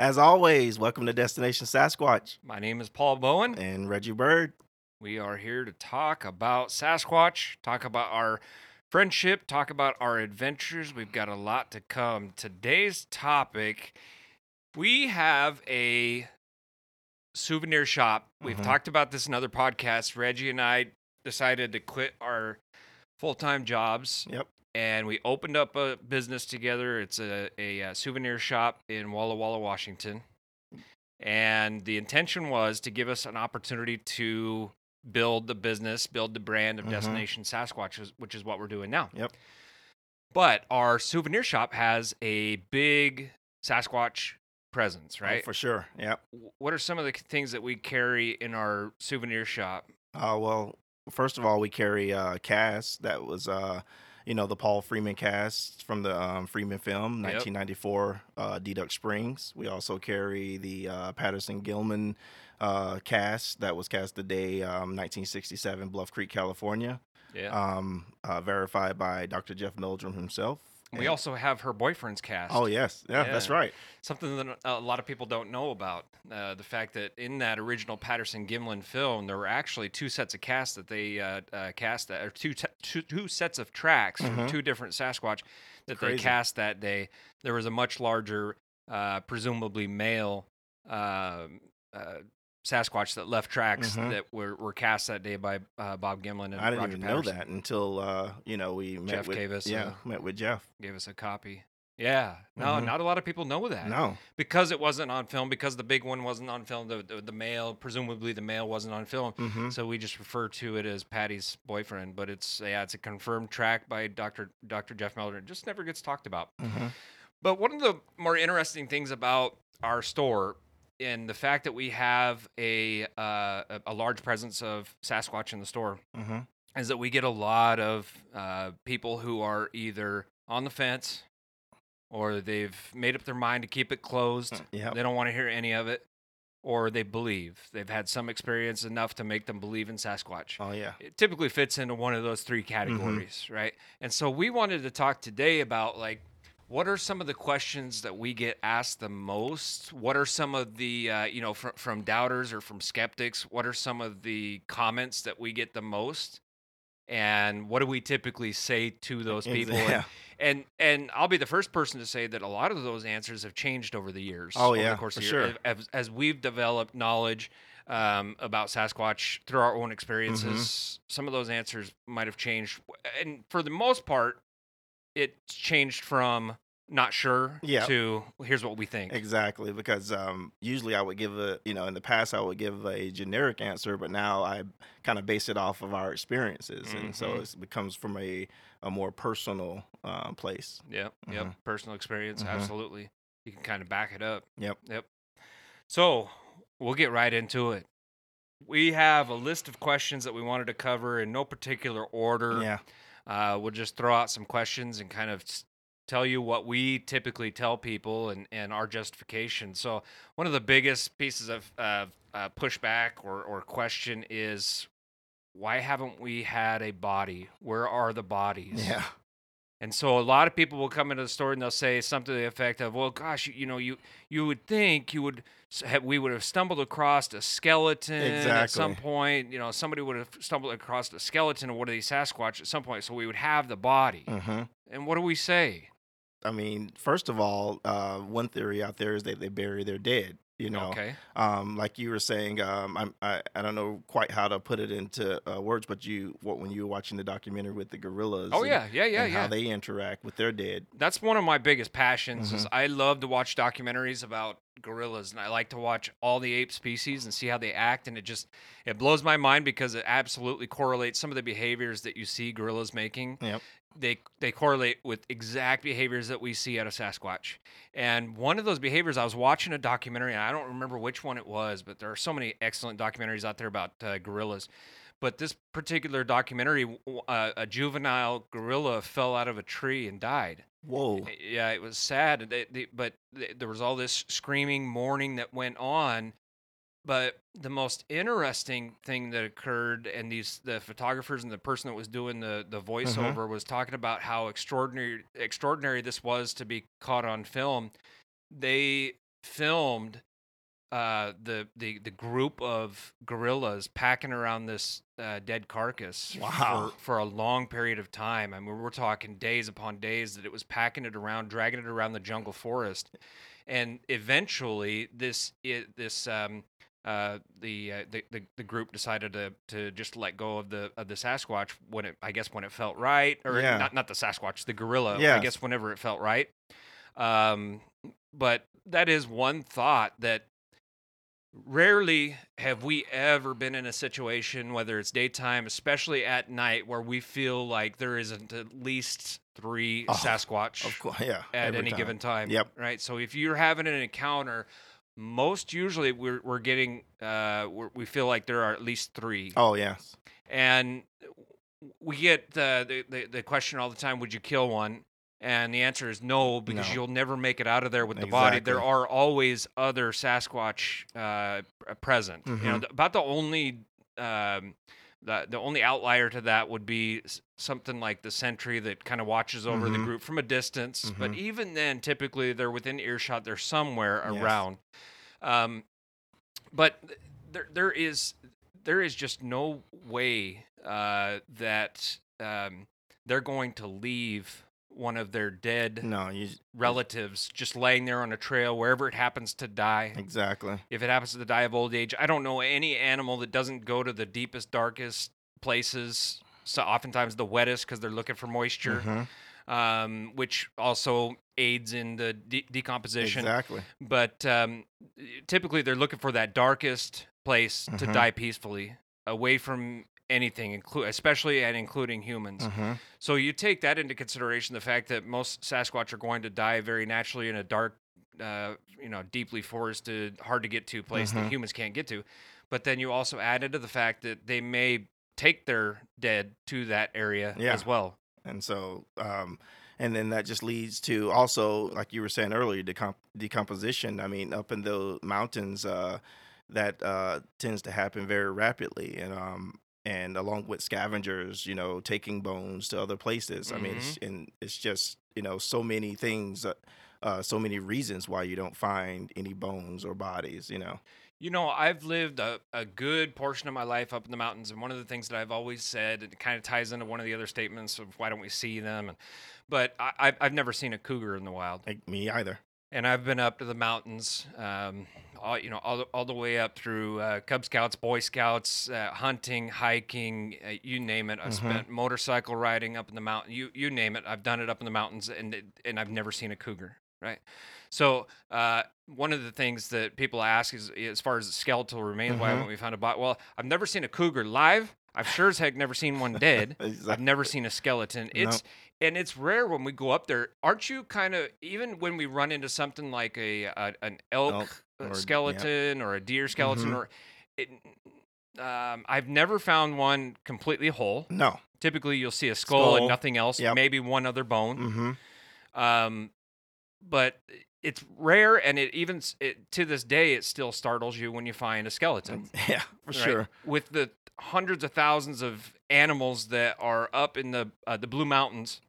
As always, welcome to Destination Sasquatch My name is Paul Bowen. and Reggie Bird. We are here to talk about Sasquatch, talk about our friendship, talk about our adventures. We've got a lot to come. Today's topic we have a souvenir shop. We've Mhm. talked about this in other podcasts. Reggie and I decided to quit our full time jobs Yep. And we opened up a business together. It's a, a, uh souvenir shop in Walla Walla, Washington. And the intention was to give us an opportunity to build the business, build the brand of Mhm. Destination Sasquatch, which is- what we're doing now. Yep. But our souvenir shop has a big Sasquatch presence, Oh, right? for sure. Yep. What are some of the things that we carry in our souvenir shop? Uh, well, first of all, we carry uh, cast that was, uh, you know, the Paul Freeman cast from the um, Freeman film, Yep. 1994, uh, Deduct Springs. We also carry the uh, Patterson Gimlin uh, cast that was cast the day um, 1967, Bluff Creek, California, Yeah. um, uh, verified by Dr. Jeff Meldrum himself. We also have her boyfriend's cast. Oh yes, yeah, that's right. something that a lot of people don't know about uh, the fact that in that original Patterson Gimlin film, there were actually two sets of cast that they uh, uh, cast that, or two, te- two two sets of tracks from Mhm. two different Sasquatch that they cast that day. There was a much larger, uh, presumably male. Uh, Sasquatch that left tracks Mhm. that were, were cast that day by uh, Bob Gimlin and I didn't Roger even Patterson. know that until uh, you know we met Jeff with gave us yeah met with Jeff. Gave us a copy. Yeah, no, Mhm. not a lot of people know that No, because it wasn't on film because the big one wasn't on film the, the, the male presumably the male wasn't on film hmm so we just refer to it as patty's boyfriend but it's yeah it's a confirmed track by dr dr jeff meldrum it just never gets talked about hmm but one of the more interesting things about our store and the fact that we have a uh, a, large presence of sasquatch in the store hmm is that we get a lot of uh, people who are either on the fence or they've made up their mind to keep it closed yeah, they don't want to hear any of it, or they believe. They've had some experience enough to make them believe in Sasquatch. oh yeah, It typically fits into one of those three categories, right? And so we wanted to talk today about like what are some of the questions that we get asked the most? What are some of the uh, you know from from doubters or from skeptics? What are some of the comments that we get the most? And what do we typically say to those people? And- yeah. and and I'll be the first person to say that a lot of those answers have changed over the years. Oh, yeah, of course for of the year, sure. as, as we've developed knowledge um, about Sasquatch through our own experiences. Mm-hmm. Some of those answers might have changed, and for the most part, it's changed from not sure Yeah. to here's what we think. Exactly, because um, usually I would give a, you know, in the past I would give a generic answer, but now I kind of base it off of our experiences, and so Mhm. it becomes from a, a more personal um, place. yeah yep. Mhm. Personal experience, Mhm. absolutely. You can kind of back it up. Yep. Yep. So we'll get right into it. We have a list of questions that we wanted to cover in no particular order. Yeah, Uh, we'll just throw out some questions and kind of tell you what we typically tell people and, and our justification. So, one of the biggest pieces of uh, uh, pushback or, or question is why haven't we had a body? Where are the bodies? yeah, And so a lot of people will come into the store and they'll say something to the effect of, "Well, gosh, you, you know, you you would think you would have, we would have stumbled across a skeleton at some point. You know, somebody would have stumbled across a skeleton of one of these Sasquatch at some point, so we would have the body." hmm And what do we say? I mean, first of all, uh, one theory out there is that they bury their dead. You know, Okay. um, like you were saying, um, I'm, I I don't know quite how to put it into uh, words, but you what when you were watching the documentary with the gorillas. Oh and- yeah, yeah, yeah, yeah. how they interact with their dead. That's one of my biggest passions. Mm-hmm. Is I love to watch documentaries about gorillas, and I like to watch all the ape species and see how they act. And it just it blows my mind because it absolutely correlates some of the behaviors that you see gorillas making. Yep. They they correlate with exact behaviors that we see out of Sasquatch. And one of those behaviors, I was watching a documentary, and I don't remember which one it was, but there are so many excellent documentaries out there about uh, gorillas. But this particular documentary, uh, a juvenile gorilla fell out of a tree and died. Whoa. Yeah, it was sad, but th- there was all this screaming, mourning that went on. But the most interesting thing that occurred, and these the photographers and the person that was doing the the voiceover was talking about how extraordinary extraordinary this was to be caught on film. They filmed uh, the the the group of gorillas packing around this uh, dead carcass Wow. for, for a long period of time. I mean, we're talking days upon days that it was packing it around, dragging it around the jungle forest, and eventually this it, this um, uh, the, uh, the the the group decided to to just let go of the of the Sasquatch when it I guess when it felt right, or Yeah. not not the Sasquatch, the gorilla. I guess whenever it felt right. Um, but that is one thought that rarely have we ever been in a situation, whether it's daytime, especially at night, where we feel like there isn't at least three Oh, Sasquatch Of course, yeah. at any time. given time. Yep. Right. So if you're having an encounter, most usually we're we're getting uh we're, we feel like there are at least three, Oh yes. and we get uh, the, the the question all the time: Would you kill one? And the answer is no, because No. you'll never make it out of there with the body. There are always other Sasquatch uh, present. You know, Mhm. th- about the only um, the the only outlier to that would be something like the sentry that kind of watches over the Mhm. group from a distance. But Mhm. even then, typically they're within earshot. They're somewhere Yes. around. Um, but there there is there is just no way uh, that um, they're going to leave one of their dead No, you relatives just laying there on a trail wherever it happens to die. exactly. If it happens to die of old age, I don't know any animal that doesn't go to the deepest, darkest places. So oftentimes the wettest because they're looking for moisture, Mhm. um, which also aids in the de- decomposition Exactly. but um, typically they're looking for that darkest place to Mhm. die peacefully, away from anything, inclu- especially and including humans. hmm So you take that into consideration, the fact that most Sasquatch are going to die very naturally in a dark, uh, you know, deeply forested, hard to get to place that Mhm. humans can't get to. But then you also add into the fact that they may take their dead to that area Yeah. as well. And so, um, and then that just leads to also, like you were saying earlier, decomp- decomposition. I mean, up in the mountains, uh, that uh, tends to happen very rapidly, and um, and along with scavengers, you know, taking bones to other places. I mean, it's, and it's just you know so many things, uh, uh, so many reasons why you don't find any bones or bodies. You know. You know, I've lived a, a good portion of my life up in the mountains, and one of the things that I've always said, it kind of ties into one of the other statements of why don't we see them, and, but I, I've- I've never seen a cougar in the wild, Like me either. and I've been up to the mountains, um, all, you know, all, the- all the way up through uh, Cub Scouts, Boy Scouts, uh, hunting, hiking, uh, you name it. I've Mhm. spent motorcycle riding up in the mountain, you you name it. I've done it up in the mountains, and and I've never seen a cougar, right? So uh, one of the things that people ask is, as far as the skeletal remains, why Mhm. haven't we found a body? Well, I've never seen a cougar live. I've sure as heck never seen one dead. I've never seen a skeleton. It's and it's rare when we go up there. Aren't you kind of even when we run into something like a, a an elk, Elk uh, or- yeah. skeleton or a deer skeleton Mhm. or it, um, I've never found one completely whole. No. Typically, you'll see a skull, and nothing else. Yep. Maybe one other bone. Mm-hmm. Um, but it's rare, and it even it, to this day it still startles you when you find a skeleton. Yeah, for right? sure. With the hundreds of thousands of animals that are up in the uh, the Blue Mountains,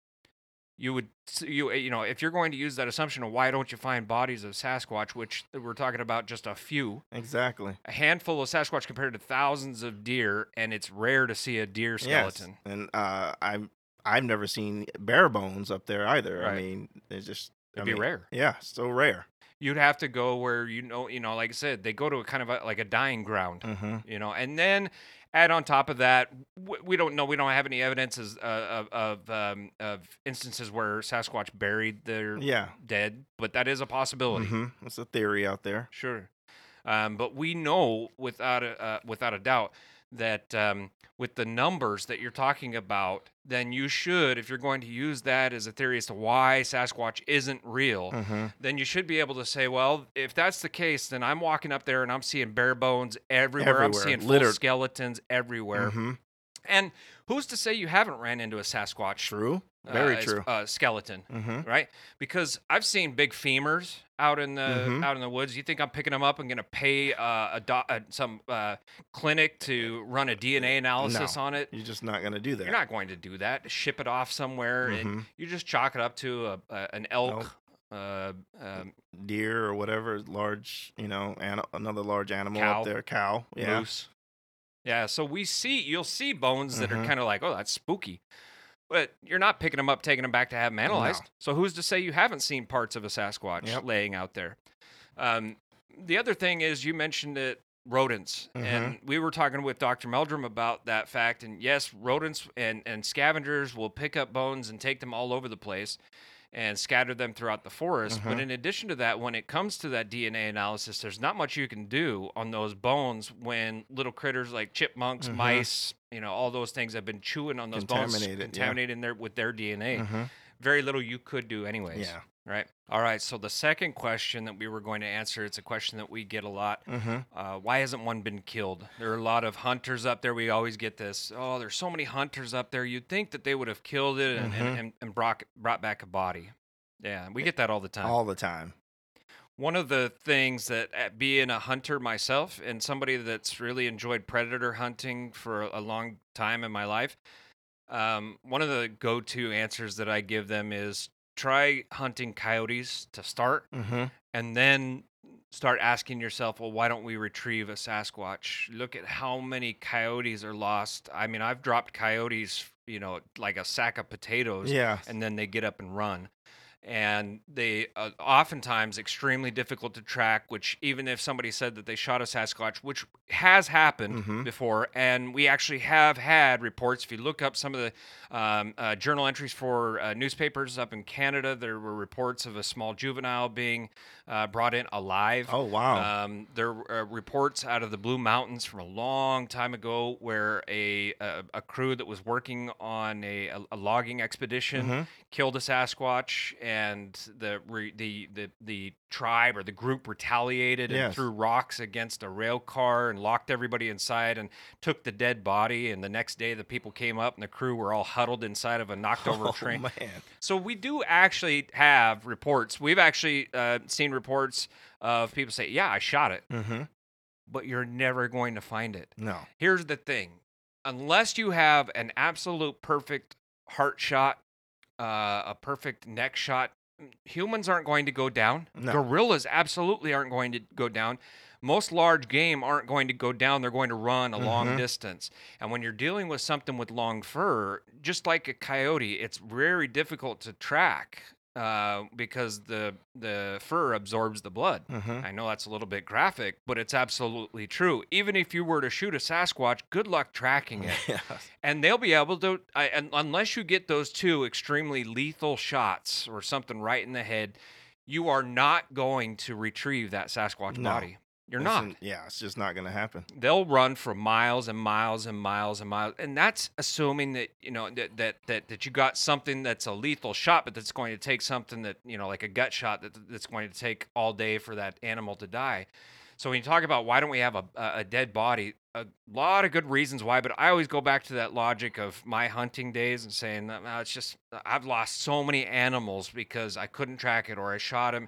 you would you you know if you're going to use that assumption of why don't you find bodies of Sasquatch, which we're talking about just a few, Exactly. a handful of Sasquatch compared to thousands of deer, and it's rare to see a deer skeleton. Yes. And uh, I've I've never seen bare bones up there either. I mean, it's just It'd I be mean, rare. Yeah, so rare. You'd have to go where you know you know like I said they go to a kind of a, like a dying ground. Mm-hmm. you know and then add on top of that we don't know we don't have any evidences uh, of of, um, of instances where sasquatch buried their Yeah. dead but that is a possibility Mm-hmm. It's a theory out there. sure um, but we know without a uh, without a doubt that um, with the numbers that you're talking about then you should if you're going to use that as a theory as to why sasquatch isn't real Mm-hmm. then you should be able to say, well, if that's the case, then I'm walking up there and I'm seeing bare bones everywhere. I'm Everywhere, seeing full littered. skeletons everywhere. Mm-hmm. And who's to say you haven't ran into a Sasquatch? True. uh, Very as- true. Uh, skeleton, Mm-hmm. right? Because I've seen big femurs out in the Mhm. out in the woods. You think I'm picking them up and going to pay uh, a do- uh, some uh, clinic to run a DNA analysis on it? You're just not gonna do that. You're not going to do that. Ship it off somewhere, and Mhm. you just chalk it up to a, a, an elk, Elk. uh, um, deer or whatever large you know an- another large animal Cow. up there cow yeah moose. Yeah, so we see you'll see bones that are Mhm. kind of like, oh, that's spooky. But you're not picking them up, taking them back to have them analyzed. So who's to say you haven't seen parts of a Sasquatch Yep. laying out there? Um, the other thing is you mentioned it rodents and we were talking with dr meldrum about that fact and yes rodents and, and scavengers will pick up bones and take them all over the place and scatter them throughout the forest but Mhm. in addition to that when it comes to that dna analysis there's not much you can do on those bones when little critters like chipmunks Mhm. mice you know all those things have been chewing on those bones Contaminated, yeah. contaminating their with their dna Mhm. very little you could do anyways yeah right all right so the second question that we were going to answer it's a question that we get a lot hmm uh, why hasn't one been killed? There are a lot of hunters up there. We always get this. Oh, there's so many hunters up there. You'd think that they would have killed it and, Mhm. and, and, and brought, brought back a body. Yeah, we get that all the time. all the time One of the things that, uh, being a hunter myself and somebody that's really enjoyed predator hunting for a, a long time in my life, um, one of the go to answers that I give them is try hunting coyotes to start hmm and then start asking yourself, well, why don't we retrieve a Sasquatch? Look at how many coyotes are lost. I mean, I've dropped coyotes, you know, like a sack of potatoes, yeah and then they get up and run. And they uh, oftentimes extremely difficult to track. Which even if somebody said that they shot a Sasquatch, which has happened Mhm. before, and we actually have had reports. If you look up some of the um, uh, journal entries for uh, newspapers up in Canada, there were reports of a small juvenile being uh, brought in alive. oh wow Um, there were uh, reports out of the Blue Mountains from a long time ago where a a, a crew that was working on a, a, logging expedition Mhm. killed a Sasquatch, and the re, the the the tribe or the group retaliated and threw rocks against a rail car and locked everybody inside and took the dead body. And the next day, the people came up and the crew were all huddled inside of a knocked over oh, train. man So we do actually have reports. We've actually uh, seen reports of people say, "Yeah, I shot it," hmm but you're never going to find it. no Here's the thing: unless you have an absolute perfect heart shot, uh, a perfect neck shot, humans aren't going to go down. No. Gorillas absolutely aren't going to go down. Most large game aren't going to go down. They're going to run a long Mhm. distance. And when you're dealing with something with long fur, just like a coyote, it's very difficult to track uh, because the the fur absorbs the blood. hmm I know that's a little bit graphic, but it's absolutely true. Even if you were to shoot a Sasquatch, good luck tracking it. yeah and they'll be able to, I, and unless you get those two extremely lethal shots or something right in the head, you are not going to retrieve that Sasquatch No. body. You're It's not. yeah it's just not gonna happen They'll run for miles and miles and miles and miles, and that's assuming that you know that that that, that you got something that's a lethal shot, but that's going to take something that you know like a gut shot that that's going to take all day for that animal to die. So when you talk about why don't we have a, a a dead body, a lot of good reasons why, but I always go back to that logic of my hunting days and saying, no, it's just I've lost so many animals because I couldn't track it or I shot him.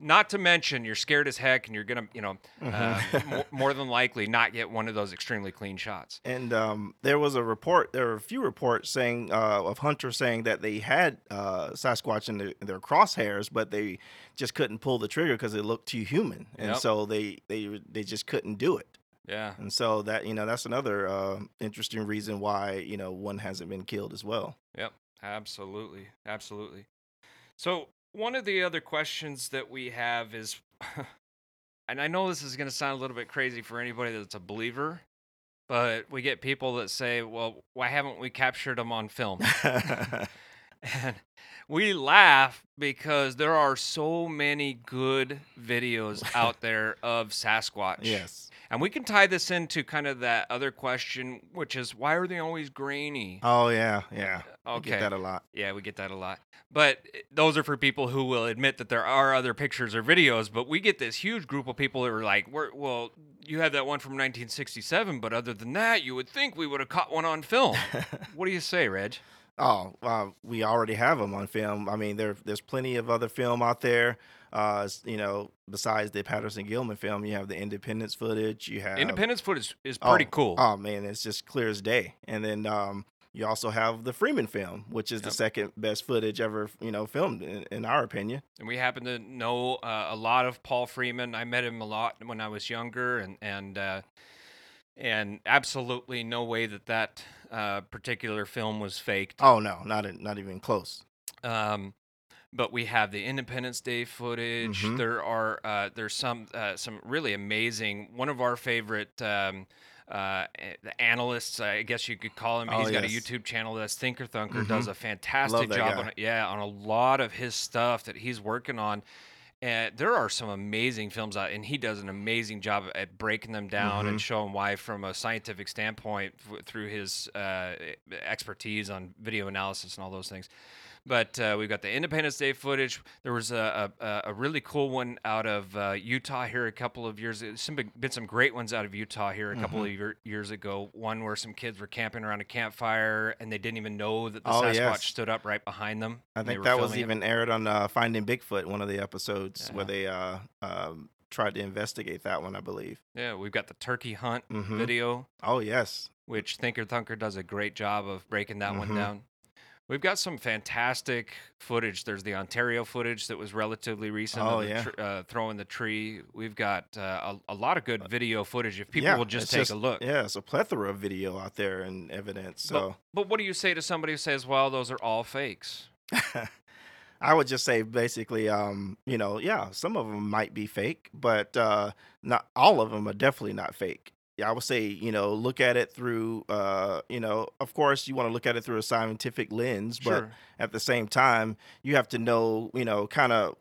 Not to mention you're scared as heck and you're gonna, you know, uh, Mhm. more, more than likely not get one of those extremely clean shots. And um, there was a report. There were a few reports saying uh, of hunters saying that they had uh, Sasquatch in, their in their crosshairs, but they just couldn't pull the trigger because it looked too human, and Yep. so they they they just couldn't do it. Yeah. And so that you know that's another uh, interesting reason why you know one hasn't been killed as well. Yep, absolutely, absolutely. So one of the other questions that we have is, and I know this is going to sound a little bit crazy for anybody that's a believer, but we get people that say, "Well, why haven't we captured them on film?" and we laugh because there are so many good videos out there of Sasquatch. yes. And we can tie this into kind of that other question, which is why are they always grainy? Oh yeah, yeah. Okay. get that a lot. Yeah, we get that a lot. But eh, those are for people who will admit that there are other pictures or videos. But we get this huge group of people that are like, We're, well, you have that one from 1967, but other than that, you would think we would have caught one on film. what do you say, Reg? Oh, well, we already have them on film. I mean, there there's plenty of other film out there. Uh, you know, besides the Patterson Gimlin film, you have the Independence footage. You have Independence footage is pretty oh, cool. Oh man, it's just clear as day. And then um, You also have the Freeman film, which is the second best footage ever, you know, filmed in, in our opinion. And we happen to know uh, a lot of Paul Freeman. I met him a lot when I was younger, and and uh, and absolutely no way that that uh, particular film was faked. Oh no, not in, not even close. Um, but we have the Independence Day footage. Mhm. There are uh, there's some uh, some really amazing. One of our favorite. Um, uh, the analysts, I guess you could call him. Oh, He's got a. YouTube channel that's Thinker Thunker. Mhm. Does a fantastic job guy. on it. Yeah, on a lot of his stuff that he's working on. And there are some amazing films out, and he does an amazing job at breaking them down and Mhm. showing why, from a scientific standpoint, f- through his uh, expertise on video analysis and all those things. But uh, we've got the Independence Day footage. There was a, a, a really cool one out of uh, Utah here a couple of years. There's some, been some great ones out of Utah here a couple Mhm. of year, years ago. One where some kids were camping around a campfire and they didn't even know that the Oh, Sasquatch yes. stood up right behind them. I think that was it. even aired on uh, Finding Bigfoot, one of the episodes where they uh, um, tried to investigate that one, I believe. Yeah, we've got the turkey hunt Mhm. video, Oh yes, which Thinker Thunker does a great job of breaking that one Mhm. down. We've got some fantastic footage. There's the Ontario footage that was relatively recent. Oh, yeah. tr- uh, throwing the tree. We've got uh, a, a lot of good video footage. If people yeah, will just take a look. Yeah, it's a plethora of video out there and evidence. So But what do you say to somebody who says, "Well, those are all fakes"? I would just say basically, um, you know, yeah, some of them might be fake, but uh, not all of them are definitely not fake. Yeah, I would say, you know, look at it through, uh, you know, of course, you want to look at it through a scientific lens, but Sure. at the same time, you have to know, you know, kind of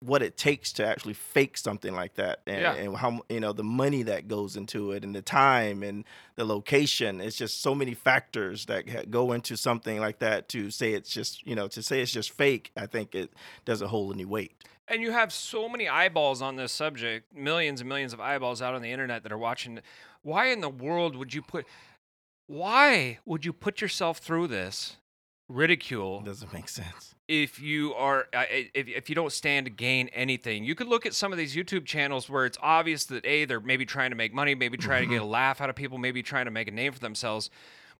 what it takes to actually fake something like that, and, Yeah. and how you know the money that goes into it, and the time, and the location. It's just so many factors that go into something like that. To say it's just, you know, to say it's just fake, I think it doesn't hold any weight. And you have so many eyeballs on this subject, millions and millions of eyeballs out on the internet that are watching. Why in the world would you put why would you put yourself through this ridicule It doesn't make sense. if you are uh, if, if you don't stand to gain anything? You could look at some of these YouTube channels where it's obvious that a they're maybe trying to make money, maybe trying to get a laugh out of people, maybe trying to make a name for themselves.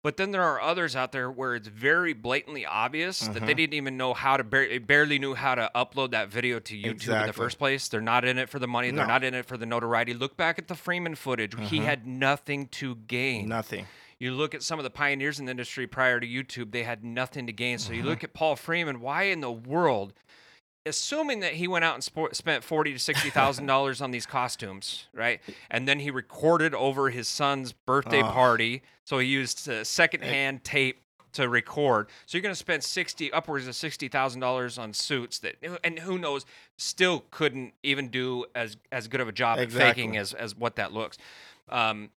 But then there are others out there where it's very blatantly obvious that they Mhm. didn't even know how to bar- barely knew how to upload that video to YouTube in the first place. They're not in it for the money. They're No. not in it for the notoriety. Look back at the Freeman footage. He Mhm. had nothing to gain. Nothing. You look at some of the pioneers in the industry prior to YouTube, they had nothing to gain. So you Mhm. look at Paul Freeman, why in the world, assuming that he went out and sport, spent forty to sixty thousand dollars on these costumes, right? And then he recorded over his son's birthday Oh. party, so he used uh, secondhand tape to record. So you're going to spend sixty upwards of sixty thousand dollars on suits that, and who knows, still couldn't even do as as good of a job at faking as as what that looks. Um,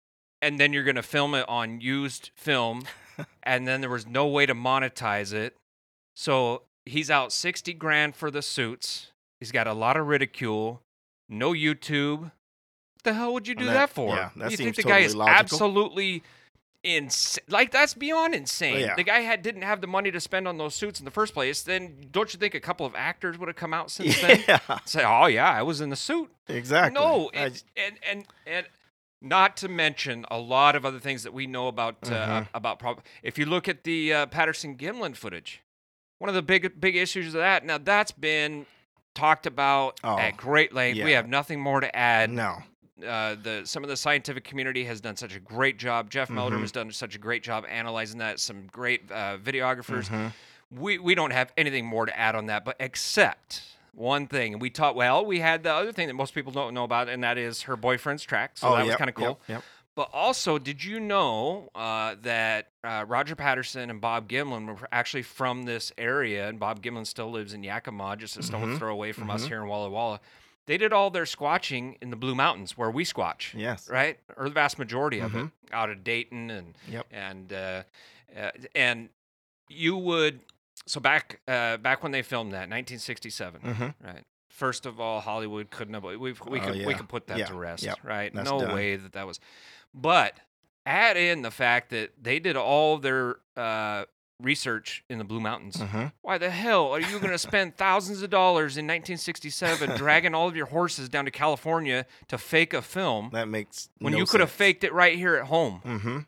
and then you're going to film it on used film, and then there was no way to monetize it. So he's out 60 grand for the suits. He's got a lot of ridicule, no YouTube. What the hell would you do That- that, for? yeah, that you think the guy is logical. absolutely insane? Like that's beyond insane. yeah. The guy had didn't have the money to spend on those suits in the first place. Then don't you think a couple of actors would have come out since then? Say, oh yeah, I was in the suit. exactly. No, and, and and and not to mention a lot of other things that we know about uh, Mhm. about. Prob- if you look at the uh, Patterson Gimlin footage, one of the big big issues of that. Now that's been talked about Oh, at great length. We have nothing more to add. no. Uh, the some of the scientific community has done such a great job. Jeff Meldrum Mhm. has done such a great job analyzing that. Some great uh, videographers Mhm. we we don't have anything more to add on that, but except one thing. And we taught well, we had the other thing that most people don't know about, and that is her boyfriend's track. So oh, that was kind of cool. Yep, yep. But also, did you know uh, that uh, Roger Patterson and Bob Gimlin were actually from this area? And Bob Gimlin still lives in Yakima, just a stone's Mhm, throw away from us mhm. here in Walla Walla. They did all their squatching in the Blue Mountains, where we squatch, Yes. right? Or the vast majority of it, Mhm. out of Dayton and Yep. and uh, uh, and you would so back uh, back when they filmed that 1967 hmm right first of all hollywood couldn't have we we Oh, could we could put that Yeah. to rest Yep. right That's no done. way that that was but add in the fact that they did all their uh, research in the blue mountains. Hmm why the hell are you going to spend thousands of dollars in 1967 dragging all of your horses down to california to fake a film That makes when no you could have faked it right here at home? Hmm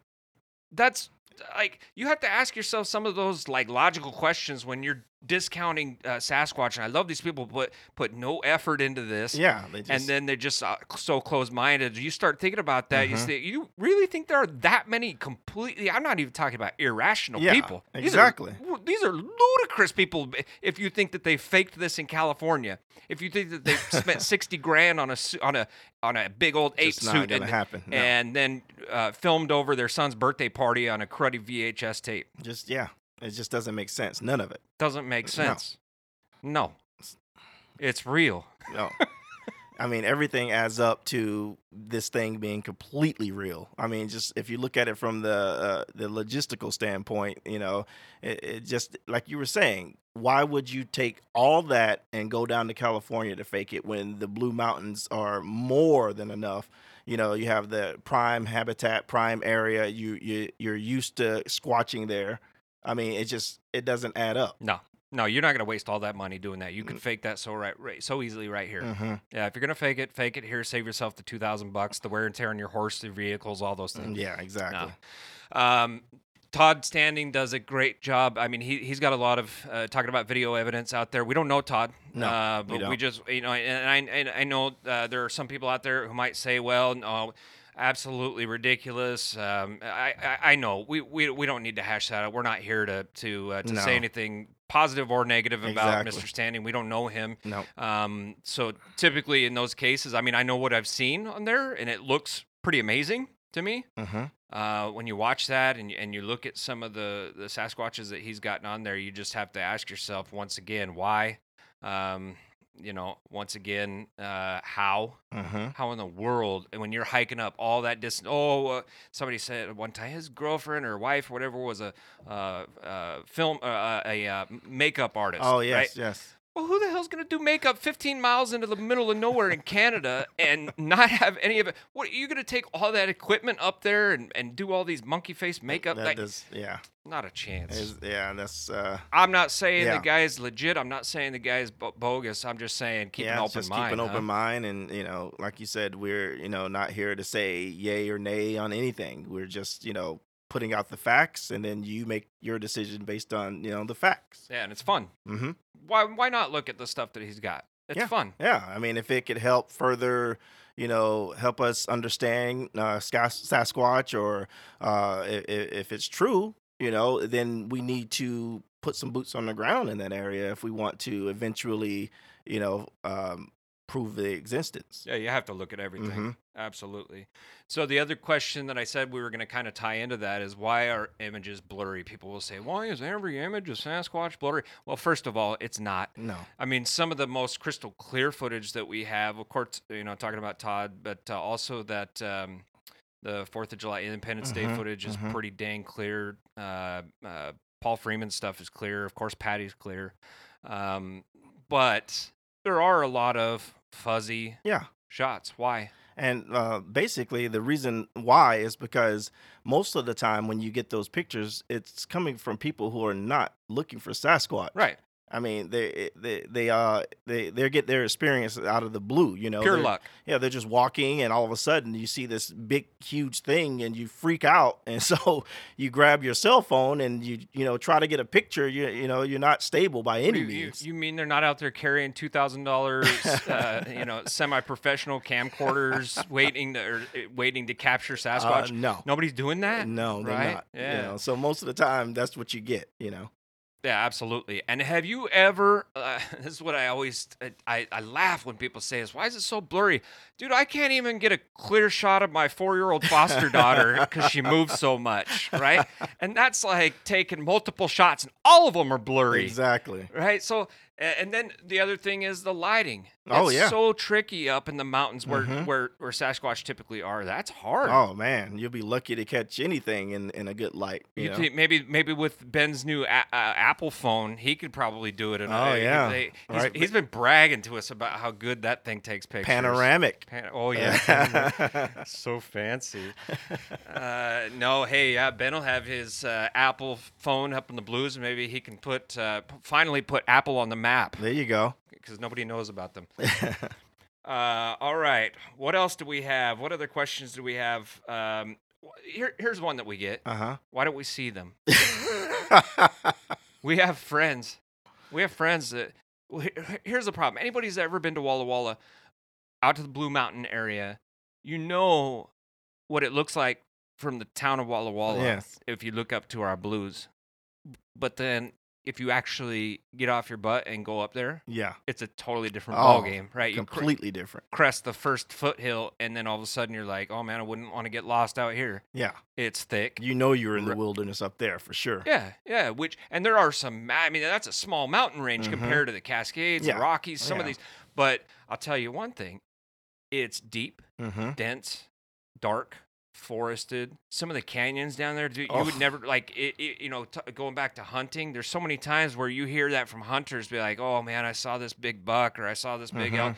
that's like you have to ask yourself some of those like logical questions when you're discounting uh, Sasquatch. And I love these people put put no effort into this. Yeah, they just, and then they're just uh, so close-minded. You start thinking about that. You Mhm. say, you really think there are that many completely? I'm not even talking about irrational Yeah, people. These are- exactly. These are, ludicrous people. If you think that they faked this in California, if you think that they spent sixty grand on a on a on a big old ape Just suit and, happen, no. and then uh, filmed over their son's birthday party on a cruddy VHS tape, just yeah, it just doesn't make sense. None of it. doesn't make sense. No, it's real. No. I mean, everything adds up to this thing being completely real. I mean, just if you look at it from the uh, the logistical standpoint, you know, it, it just like you were saying, why would you take all that and go down to California to fake it when the Blue Mountains are more than enough? You know, you have the prime habitat, prime area. You you you're used to squatching there. I mean, it just it doesn't add up. No, no, you're not going to waste all that money doing that. You can fake that so right, right so easily right here. Mm-hmm. Yeah, if you're gonna fake it, fake it here. Save yourself the two thousand bucks, the wear and tear on your horse, the vehicles, all those things. Yeah, exactly. Um, Todd Standing does a great job. I mean, he he's got a lot of uh, talking about video evidence out there. We don't know Todd, No, uh, we but we, don't. just you know, and I and I know uh, there are some people out there who might say, well, no. Absolutely ridiculous. Um, I, I I know we, we we don't need to hash that out. We're not here to to uh, to No. say anything positive or negative about Exactly. Mr. Standing. We don't know him. No. Um, so typically in those cases, I mean, I know what I've seen on there, and it looks pretty amazing to me. Mm-hmm. Uh, when you watch that and you, and you look at some of the the Sasquatches that he's gotten on there, you just have to ask yourself once again why. Um, you know, once again, uh, how? Mm-hmm. How in the world? And when you're hiking up all that distance, oh, uh, somebody said one time his girlfriend or wife or whatever was a uh, uh, film, uh, a uh, makeup artist. Oh right? yes, yes. Well, who the hell's gonna do makeup 15 miles into the middle of nowhere in Canada and not have any of it? What are you gonna take all that equipment up there and, and do all these monkey face makeup? That Like, does- yeah, not a chance. is- yeah. That's uh, I'm not saying Yeah. the guy's legit. I'm not saying the guy's bo- bogus. I'm just saying keep yeah. an open just mind. keep an huh? open mind, and you know, like you said, we're you know not here to say yay or nay on anything. We're just you know putting out the facts, and then you make your decision based on you know the facts. Yeah, and it's fun. Mm-hmm. Why why not look at the stuff that he's got? It's Yeah. fun. Yeah, I mean, if it could help further, you know, help us understand uh, Sas- Sasquatch, or uh, if, if it's true, you know, then we need to put some boots on the ground in that area if we want to eventually, you know, um, prove the existence. Yeah, you have to look at everything. Mhm. Absolutely. So the other question that I said we were going to kind of tie into that is why are images blurry? People will say, "Why is every image of Sasquatch blurry?" Well, first of all, it's not. No. I mean, some of the most crystal clear footage that we have, of course, you know, talking about Todd, but uh, also that um, the Fourth of July Independence Day Mhm, footage is mhm. pretty dang clear. Uh, uh, Paul Freeman stuff is clear. Of course, Patty's clear. Um, but there are a lot of fuzzy Yeah. shots. Why? And uh, basically, the reason why is because most of the time when you get those pictures, it's coming from people who are not looking for Sasquatch. Right. I mean, they they they uh they they get their experience out of the blue, you know. Pure They're- luck. Yeah, they're just walking, and all of a sudden you see this big, huge thing, and you freak out, and so you grab your cell phone and you you know try to get a picture. You you know you're not stable by any You, you, means. you mean they're not out there carrying two thousand dollars, uh, you know, semi-professional camcorders, waiting to or, uh, waiting to capture Uh, Sasquatch? no, Nobody's doing that. no, they're not. Yeah. You know, so most of the time that's what you get. You know. Yeah, absolutely. And have you ever? Uh, this is what I always I, I laugh when people say this. Why is it so blurry, dude? I can't even get a clear shot of my four-year-old foster daughter because she moves so much, right? And that's like taking multiple shots, and all of them are blurry, Exactly. right? So, and then the other thing is the lighting. Oh, yeah. so tricky up in the mountains where Mhm. where where Sasquatch typically are. That's hard. Oh man, you'll be lucky to catch anything in, in a good light. You, You maybe maybe with Ben's new a- uh, Apple phone, he could probably do it. In Oh, a, yeah. they- he's, Right, he's been bragging to us about how good that thing takes pictures. Panoramic. Pan- oh yeah, so fancy. Uh, no, hey, yeah, Ben will have his uh, Apple phone up in the blues, and maybe he can put uh, finally put Apple on the map there you go. because nobody knows about them. Uh, all right. What else do we have? What other questions do we have? Um, wh- here, here's one that we get. Uh Why don't we see them? huh. We have friends. We have friends that. well, he- he- Here's the problem. Anybody's ever been to Walla Walla, out to the Blue Mountain area, you know what it looks like from the town of Walla Walla. Yes. If you look up to our blues, but then if you actually get off your butt and go up there, yeah. it's a totally different Oh, ball game, right? You cr- Completely different. crest the first foothill, and then all of a sudden you're like, oh man, I wouldn't want to get lost out here. Yeah. It's thick. You know you're in the wilderness up there for sure. Yeah, yeah. Which and there are some. I mean, that's a small mountain range Mhm. compared to the Cascades, Yeah. the Rockies, some of these. But I'll tell you one thing: it's deep, Mm-hmm. dense, dark, forested. Some of the canyons down there, dude, you would never like. It, it, you know, t- going back to hunting, there's so many times where you hear that from hunters, be like, "Oh man, I saw this big buck or I saw this big elk." Mhm.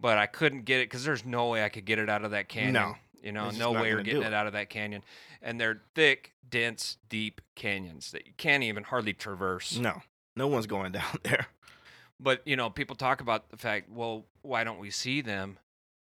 But I couldn't get it because there's no way I could get it out of that canyon. No. You know, It's no way we're getting it. it out of that canyon. And they're thick, dense, deep canyons that you can't even hardly traverse. No. No one's going down there. But, you know, people talk about the fact, well, why don't we see them?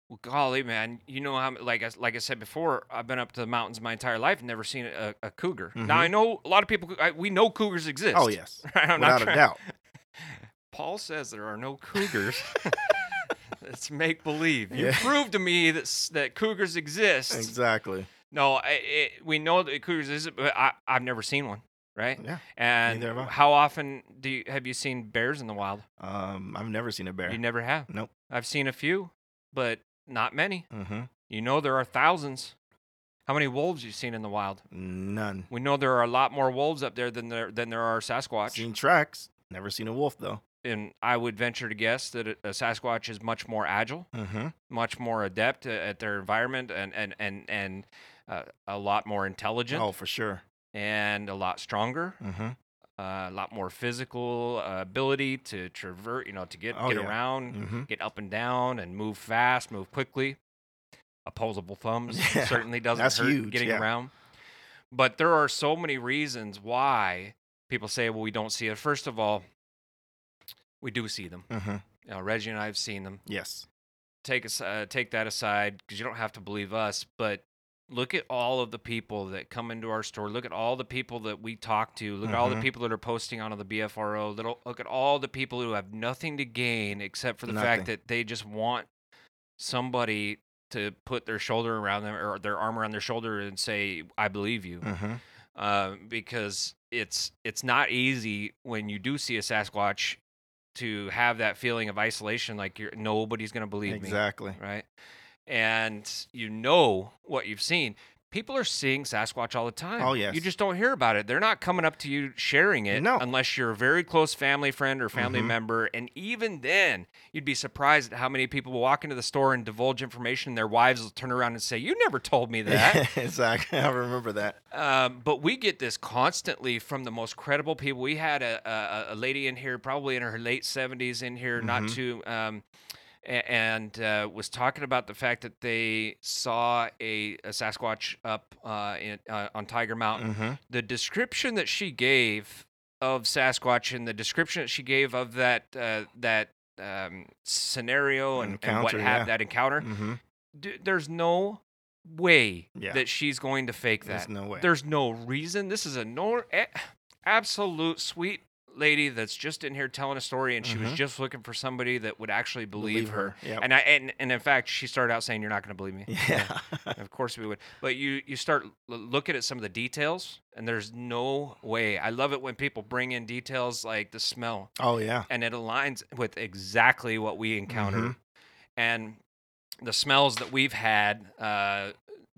Well, golly, man, you know how, like I, like I said before, I've been up to the mountains my entire life and never seen a, a cougar. Now, I know a lot of people, I, we know cougars exist. Mm-hmm. Oh yes. I'm not Without a doubt. Paul says there are no cougars. it's make believe. You Yeah. prove to me that that cougars exist. Exactly. No, I, it, we know that cougars exist, but I, I've never seen one. Right? Yeah. And Neither have I. how often do you, have you seen bears in the wild? Um, I've never seen a bear. You never have. Nope. I've seen a few, but not many. mm-hmm. You know there are thousands. How many wolves you seen in the wild? None. We know there are a lot more wolves up there than there than there are Sasquatch. Seen tracks. Never seen a wolf though. and I would venture to guess that a, Sasquatch is much more agile, Mm-hmm. much more adept at their environment, and and and and uh, a lot more intelligent Oh, for sure. and a lot stronger. Mm-hmm. Uh, a lot more physical uh, ability to traverse, you know, to get Oh, get yeah. around, Mm-hmm. get up and down, and move fast, move quickly. Opposable thumbs Yeah, certainly doesn't that's hurt huge, getting yeah. around. But there are so many reasons why people say, "Well, we don't see it." First of all, we do see them. Mm-hmm. Reggie and I have seen them. Yes. Take us, uh, take that aside because you don't have to believe us. But look at all of the people that come into our store. Look at all the people that we talk to. Look at all the Mhm. people that are posting on the BFRO. Little, look at all the people who have nothing to gain except for the Nothing. fact that they just want somebody to put their shoulder around them or their arm around their shoulder and say, "I believe you." Mm-hmm. uh, because it's it's not easy when you do see a Sasquatch to have that feeling of isolation, like you're nobody's gonna believe Exactly. me, Exactly. right? And you know what you've seen. People are seeing Sasquatch all the time. Oh, yes. You just don't hear about it. They're not coming up to you sharing it No. unless you're a very close family friend or family Mhm. member. And even then, you'd be surprised at how many people will walk into the store and divulge information. Their wives will turn around and say, "You never told me that." exactly. I remember that. Um, but we get this constantly from the most credible people. We had a, a, a lady in here, probably in her late 70s, in here, not Mhm. too, um, and uh, was talking about the fact that they saw a, a Sasquatch up uh, in, uh, on Tiger Mountain. Mm-hmm. The description that she gave of Sasquatch and the description that she gave of that uh, that um, scenario and, and what Encounter, have that encounter, Mm-hmm. d- there's no way Yeah. that she's going to fake that. There's no way. There's no reason. This is a no, a- absolute sweet lady that's just in here telling a story, and she was Mhm. just looking for somebody that would actually believe, her. Yep. And I and, and in fact, she started out saying, "You're not going to believe me." yeah. of course we would. But you you start l- looking at some of the details, and there's no way. I love it when people bring in details like the smell, oh yeah. and it aligns with exactly what we encountered. Mhm. And the smells that we've had uh,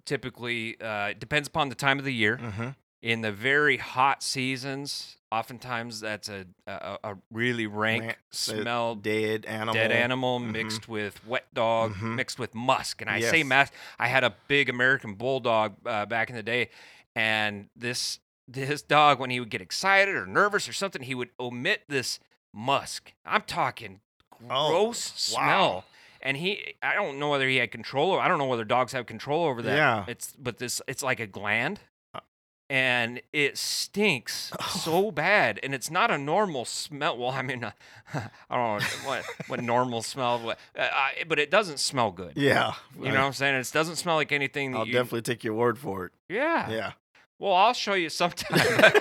typically uh, depends upon the time of the year. Mm-hmm. In the very hot seasons, oftentimes that's a a, a really rank Rank- smell, Dead animal. dead animal Mhm. mixed with wet dog, Mhm. mixed with musk. And I say musk. I had a big American bulldog uh, back in the day, and this this dog, when he would get excited or nervous or something, he would omit this musk. I'm talking Oh, gross wow. smell. And he, I don't know whether he had control. Or, I don't know whether dogs have control over that. Yeah. It's but this, it's like a gland. And it stinks so bad, and it's not a normal smell. Well, I mean, uh, I don't know what what normal smell, what, uh, I, but it doesn't smell good. Yeah. You know what I'm saying? It doesn't smell like anything. That I'll you, definitely take your word for it. Yeah. Yeah. Well, I'll show you sometime.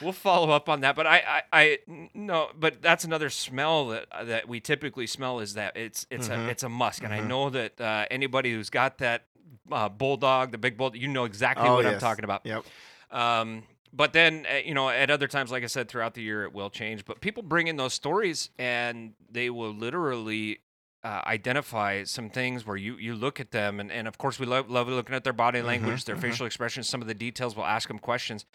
we'll follow up on that, but I, I, I no, but that's another smell that that we typically smell is that it's it's Mhm. a it's a musk, and I Mhm. know that uh, anybody who's got that uh, bulldog, the big bulldog, you know exactly Oh, what I'm talking about. Yep. Um, but then, uh, you know, at other times, like I said, throughout the year, it will change. But people bring in those stories, and they will literally uh, identify some things where you you look at them, and, and of course, we love love looking at their body language, their mhm. facial expressions, some of the details. We'll ask them questions.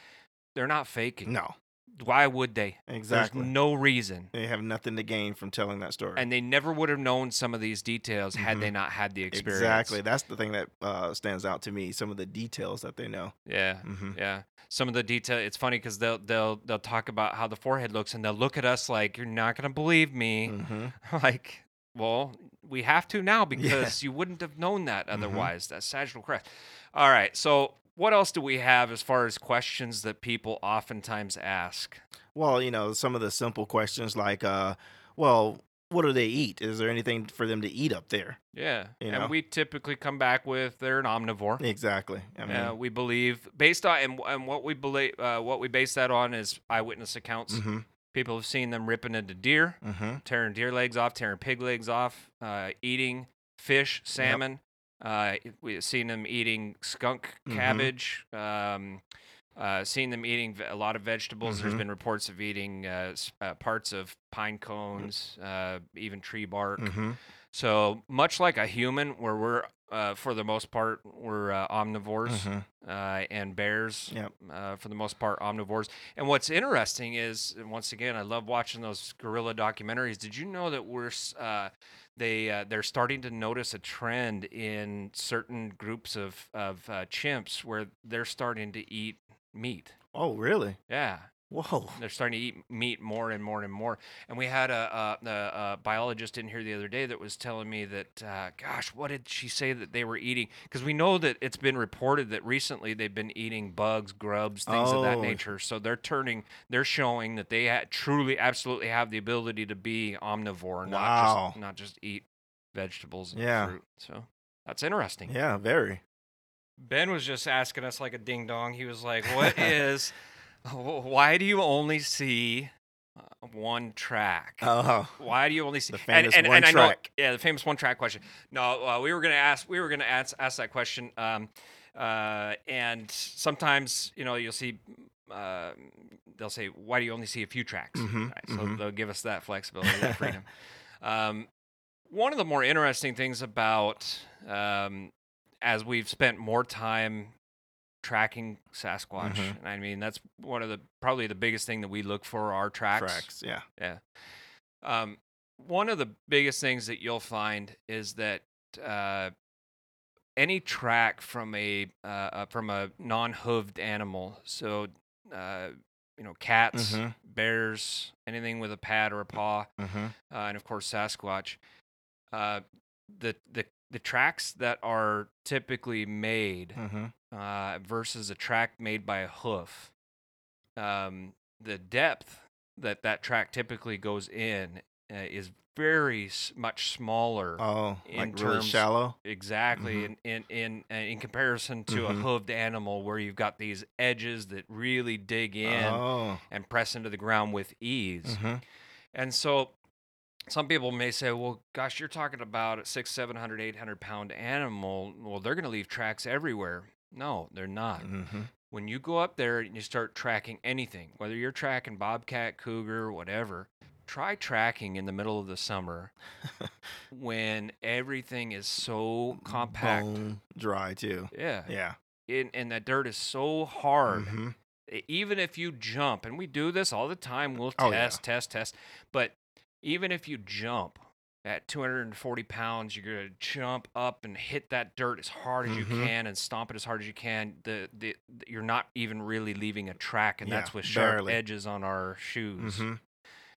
They're not faking. No. Why would they? Exactly. There's no reason. They have nothing to gain from telling that story. And they never would have known some of these details had Mhm. they not had the experience. Exactly. That's the thing that uh, stands out to me. Some of the details that they know. Yeah. hmm Yeah, some of the detail. It's funny because they'll they'll they'll talk about how the forehead looks, and they'll look at us like you're not gonna believe me. hmm like, well, we have to now because you wouldn't have known that Mhm. otherwise. That sagittal crest. All right. So what else do we have as far as questions that people oftentimes ask? Well, you know, some of the simple questions like, uh, well, what do they eat? Is there anything for them to eat up there? Yeah, You and we typically come back with they're an omnivore. Exactly. I mean, uh, we believe based on and, and what we believe uh, what we base that on is eyewitness accounts. hmm People have seen them ripping into deer, hmm tearing deer legs off, tearing pig legs off, uh, eating fish, salmon. Uh, we've seen them eating skunk Mhm. cabbage. Um, uh, seen them eating a lot of vegetables. There's Mhm. been reports of eating uh, uh, parts of pine cones, uh, even tree bark. hmm So much like a human, where we're uh, for the most part we're uh, omnivores hmm uh, and bears, Yep. uh, for the most part, omnivores. And what's interesting is, once again, I love watching those gorilla documentaries. Did you know that we're uh, they uh, they're starting to notice a trend in certain groups of of uh, chimps where they're starting to eat meat? Oh, really? Yeah, Whoa. they're starting to eat meat more and more and more. And we had a, a, a, a biologist in here the other day that was telling me that, uh, gosh, what did she say that they were eating? Because we know that it's been reported that recently they've been eating bugs, grubs, things of that Oh. nature. So they're turning, they're showing that they ha- truly, absolutely have the ability to be omnivore, not Wow. just not just eat vegetables and Yeah. fruit. So that's interesting. Yeah, very. Ben was just asking us like a ding dong. He was like, "What is? Wh- Why do you only see uh, one track? Oh, why do you only see the famous and, and, one and I know, track. yeah, the famous one track question. No, uh, we were gonna ask. We were gonna ask ask that question. Um, uh, and sometimes you know you'll see. Uh, they'll say, "Why do you only see a few tracks?" Mhm, Right, so mhm. they'll give us that flexibility, that freedom. um, one of the more interesting things about um, as we've spent more time tracking Sasquatch, Mhm. and I mean that's one of the probably the biggest thing that we look for are tracks. Tracks. Yeah. Yeah. Um, one of the biggest things that you'll find is that uh, any track from a uh, uh, from a non-hooved animal, so uh, you know, cats, Mhm. bears, anything with a pad or a paw, hmm uh, and of course Sasquatch. Uh, the the the tracks that are typically made hmm uh, versus a track made by a hoof, um, the depth that that track typically goes in uh, is very s- much smaller. Oh, In like really shallow. Exactly, Mhm. in in in uh, in comparison to a Mhm. hooved animal, where you've got these edges that really dig in Oh. and press into the ground with ease. hmm And so some people may say, well, gosh, you're talking about a six, 700, 800 pound animal. Well, they're going to leave tracks everywhere. No, they're not. hmm When you go up there and you start tracking anything, whether you're tracking bobcat, cougar, whatever, try tracking in the middle of the summer when everything is so compact. Bone dry too. Yeah. Yeah. And, and that dirt is so hard hmm e- even if you jump, and we do this all the time, we'll Oh, yeah. test, test, test. But even if you jump at 240 pounds, you're gonna jump up and hit that dirt as hard as you Mhm. can and stomp it as hard as you can. The, the the- you're not even really leaving a track, and Yeah, that's with sharp barely. edges on our shoes. hmm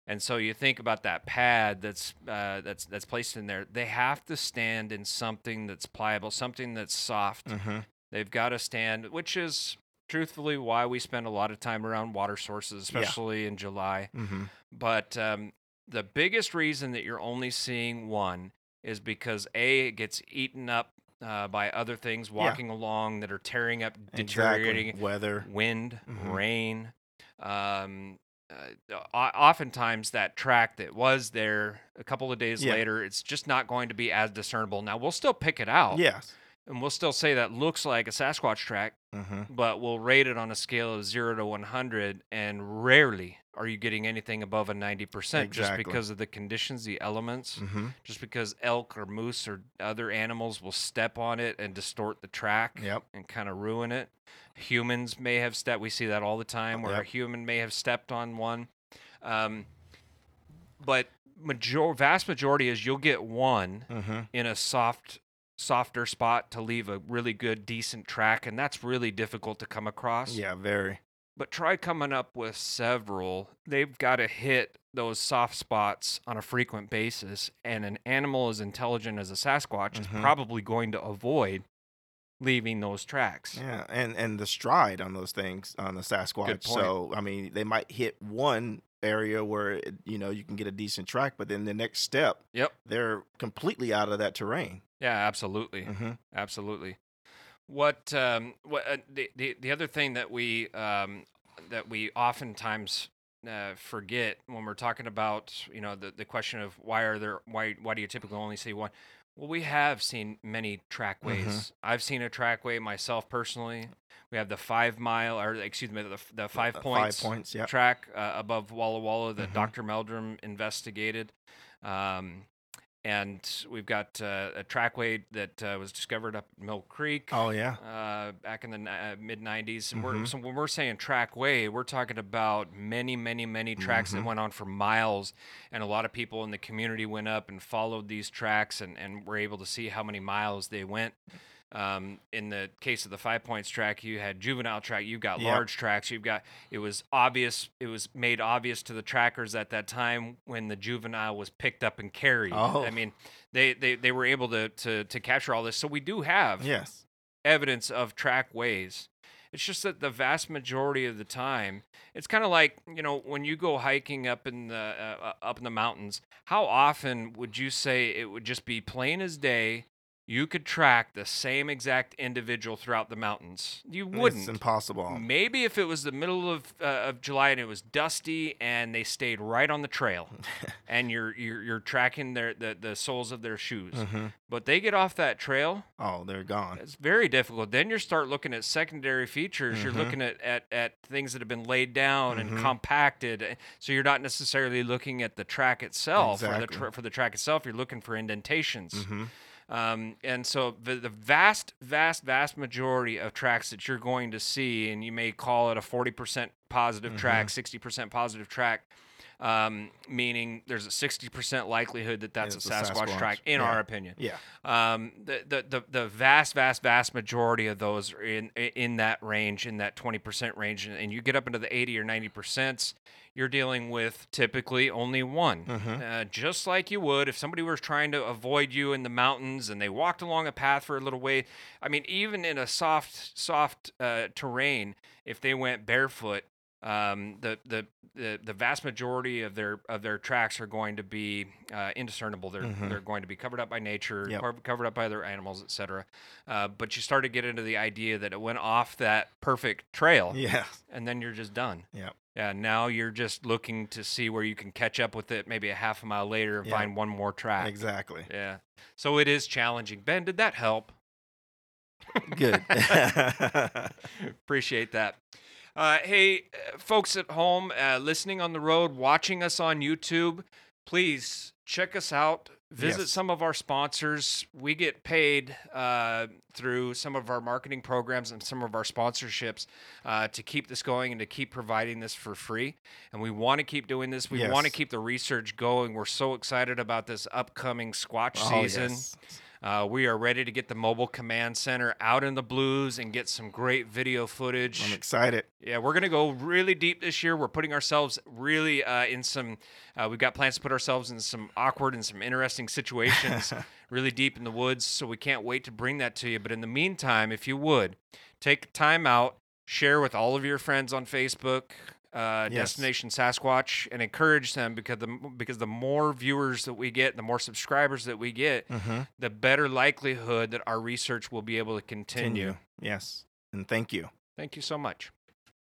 And so you think about that pad that's uh, that's that's placed in there. They have to stand in something that's pliable, something that's soft, hmm They've got to stand, which is truthfully why we spend a lot of time around water sources, Yeah. especially in July. Mm-hmm. But um, the biggest reason that you're only seeing one is because A, it gets eaten up uh, by other things walking along that are tearing up, deteriorating Exactly. Weather. wind, Mhm. rain. Um, uh, oftentimes, that track that was there a couple of days Yeah. later, it's just not going to be as discernible. Now, we'll still pick it out, Yes. And we'll still say that looks like a Sasquatch track, Mm-hmm. but we'll rate it on a scale of zero to 100, and rarely are you getting anything above a 90% just because of the conditions, the elements Mm-hmm. just because elk or moose or other animals will step on it and distort the track Yep. and kind of ruin it. Humans may have stepped. We see that all the time, where a human may have stepped on one. Um, but major, vast majority is you'll get one Mm-hmm. in a soft, softer spot to leave a really good, decent track, and that's really difficult to come across. Yeah. Very. But try coming up with several. They've got to hit those soft spots on a frequent basis. And an animal as intelligent as a Sasquatch Mhm. is probably going to avoid leaving those tracks. Yeah, and and the stride on those things on the Sasquatch. So I mean, they might hit one area where it, you know you can get a decent track, but then the next step, Yep. they're completely out of that terrain. Yeah, absolutely. Mm-hmm. Absolutely. What um what uh, the, the the other thing that we um that we oftentimes uh, forget when we're talking about you know the the question of why are there why why do you typically only see one well we have seen many trackways i've seen a trackway myself personally we have the five mile or excuse me the, the five points Five points. Yeah. track uh, above Walla Walla that Mhm. Dr. Meldrum investigated. Um, and we've got uh, a trackway that uh, was discovered up at Mill Creek Oh yeah. uh, back in the uh, mid 90s. And we're, Mhm. so when we're saying trackway, we're talking about many, many, many tracks that Mhm. went on for miles. And a lot of people in the community went up and followed these tracks and, and were able to see how many miles they went. Um, in the case of the five points track, you had juvenile track, you've got Yep. large tracks, you've got it was obvious, it was made obvious to the trackers at that time when the juvenile was picked up and carried. Oh. I mean, they, they, they were able to, to to capture all this. So we do have Yes. evidence of track ways. It's just that the vast majority of the time, it's kind of like you know when you go hiking up in the uh, uh, up in the mountains. How often would you say it would just be plain as day? You could track the same exact individual throughout the mountains. You wouldn't. It's impossible. Maybe if it was the middle of uh, of July and it was dusty and they stayed right on the trail, and you're you're, you're tracking their the, the soles of their shoes. hmm But they get off that trail, Oh, they're gone. it's very difficult. Then you start looking at secondary features. You're Mhm. looking at, at, at things that have been laid down and Mhm. compacted. So you're not necessarily looking at the track itself. For the, Exactly. tra- for the track itself, you're looking for indentations. Um, and so the, the vast, vast, vast majority of tracks that you're going to see, and you may call it a 40% positive track, Mm-hmm. 60% positive track, um, meaning there's a 60% likelihood that that's a Sasquatch, Sasquatch, track, in yeah. our opinion. Yeah. Um, the, the, the, the vast, vast, vast majority of those are in, in that range, in that 20% range. And, and you get up into the 80 or 90%, you're dealing with typically only one. Mhm. Uh, just like you would if somebody was trying to avoid you in the mountains and they walked along a path for a little way. I mean, even in a soft, soft uh, terrain, if they went barefoot, um, the, the the the vast majority of their of their tracks are going to be uh, indiscernible. They're Mhm. they're going to be covered up by nature, Yep. covered up by other animals, etc. Uh, but you start to get into the idea that it went off that perfect trail, Yeah. and then you're just done. Yep. Yeah. Now you're just looking to see where you can catch up with it, maybe a half a mile later, and Yeah. find one more track. Exactly. Yeah. So it is challenging. Ben, did that help? Good. Appreciate that. Uh, hey, uh, folks at home, uh, listening on the road, watching us on YouTube, please check us out. Visit Yes. some of our sponsors. We get paid uh, through some of our marketing programs and some of our sponsorships uh, to keep this going and to keep providing this for free. And we want to keep doing this. We want to keep the research going. We're so excited about this upcoming Squatch Oh, season. yes. Uh, we are ready to get the mobile command center out in the blues and get some great video footage. I'm excited. Yeah, we're gonna go really deep this year. We're putting ourselves really uh, in some. Uh, we've got plans to put ourselves in some awkward and some interesting situations, really deep in the woods. So we can't wait to bring that to you. But in the meantime, if you would take time out, share with all of your friends on Facebook, uh, Yes. Destination Sasquatch, and encourage them because the because the more viewers that we get, the more subscribers that we get, Mhm. the better likelihood that our research will be able to continue. Yes. And thank you. Thank you so much.